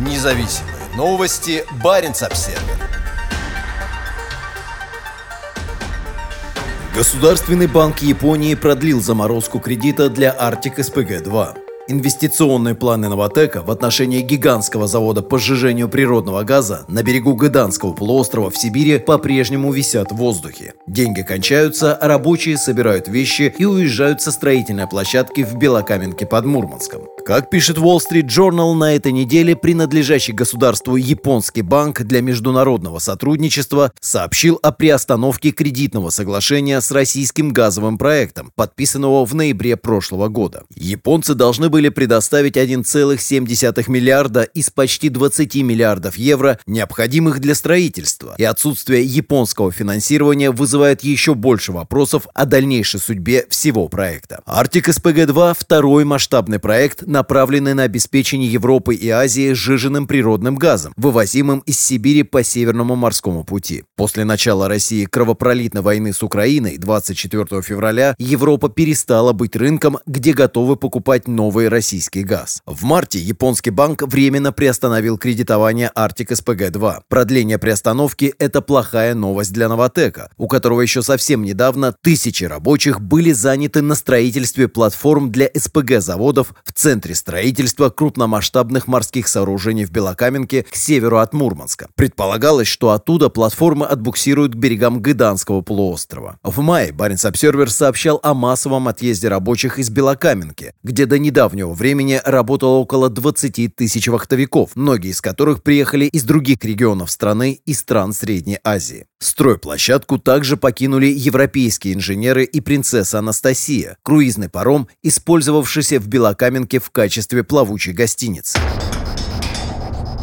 Независимые новости. Барин обсерва Государственный банк Японии продлил заморозку кредита для Arctic SPG-2. Инвестиционные планы Новотека в отношении гигантского завода по сжижению природного газа на берегу Гыданского полуострова в Сибири по-прежнему висят в воздухе. Деньги кончаются, а рабочие собирают вещи и уезжают со строительной площадки в Белокаменке под Мурманском. Как пишет Wall Street Journal, на этой неделе принадлежащий государству Японский банк для международного сотрудничества сообщил о приостановке кредитного соглашения с российским газовым проектом, подписанного в ноябре прошлого года. Японцы должны были предоставить 1,7 миллиарда из почти 20 миллиардов евро, необходимых для строительства, и отсутствие японского финансирования вызывает еще больше вопросов о дальнейшей судьбе всего проекта. Arctic SPG-2 – второй масштабный проект направлены на обеспечение Европы и Азии сжиженным природным газом, вывозимым из Сибири по Северному морскому пути. После начала России кровопролитной войны с Украиной 24 февраля Европа перестала быть рынком, где готовы покупать новый российский газ. В марте японский банк временно приостановил кредитование Arctic SPG-2. Продление приостановки – это плохая новость для Новотека, у которого еще совсем недавно тысячи рабочих были заняты на строительстве платформ для СПГ-заводов в центре центре строительства крупномасштабных морских сооружений в Белокаменке к северу от Мурманска. Предполагалось, что оттуда платформы отбуксируют к берегам Гыданского полуострова. В мае Баренц Обсервер сообщал о массовом отъезде рабочих из Белокаменки, где до недавнего времени работало около 20 тысяч вахтовиков, многие из которых приехали из других регионов страны и стран Средней Азии. Стройплощадку также покинули европейские инженеры и принцесса Анастасия, круизный паром, использовавшийся в Белокаменке в качестве плавучей гостиницы.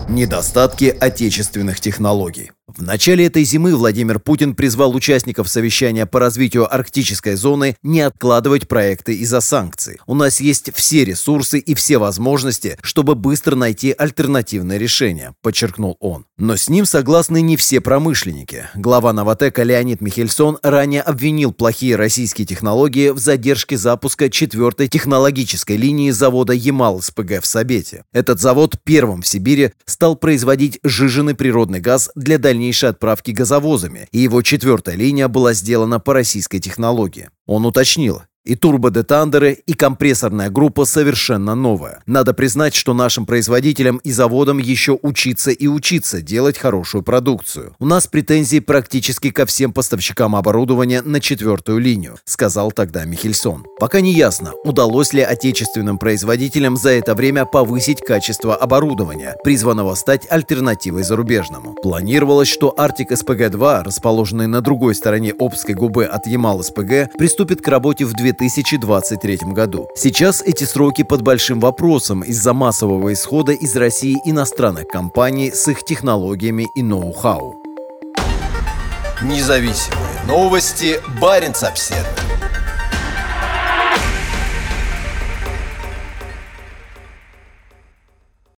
Недостатки отечественных технологий. В начале этой зимы Владимир Путин призвал участников совещания по развитию арктической зоны не откладывать проекты из-за санкций. У нас есть все ресурсы и все возможности, чтобы быстро найти альтернативное решение, подчеркнул он. Но с ним согласны не все промышленники. Глава Новотека Леонид Михельсон ранее обвинил плохие российские технологии в задержке запуска четвертой технологической линии завода Ямал-СПГ в Сабете. Этот завод первым в Сибири стал производить жиженый природный газ для дальнейшего дальнейшей отправки газовозами, и его четвертая линия была сделана по российской технологии. Он уточнил, и турбодетандеры, и компрессорная группа совершенно новая. Надо признать, что нашим производителям и заводам еще учиться и учиться делать хорошую продукцию. У нас претензии практически ко всем поставщикам оборудования на четвертую линию, сказал тогда Михельсон. Пока не ясно, удалось ли отечественным производителям за это время повысить качество оборудования, призванного стать альтернативой зарубежному. Планировалось, что Arctic SPG-2, расположенный на другой стороне Обской губы от Ямал-СПГ, приступит к работе в 2000 2023 году. Сейчас эти сроки под большим вопросом из-за массового исхода из России иностранных компаний с их технологиями и ноу-хау. Независимые новости. Барин обседный.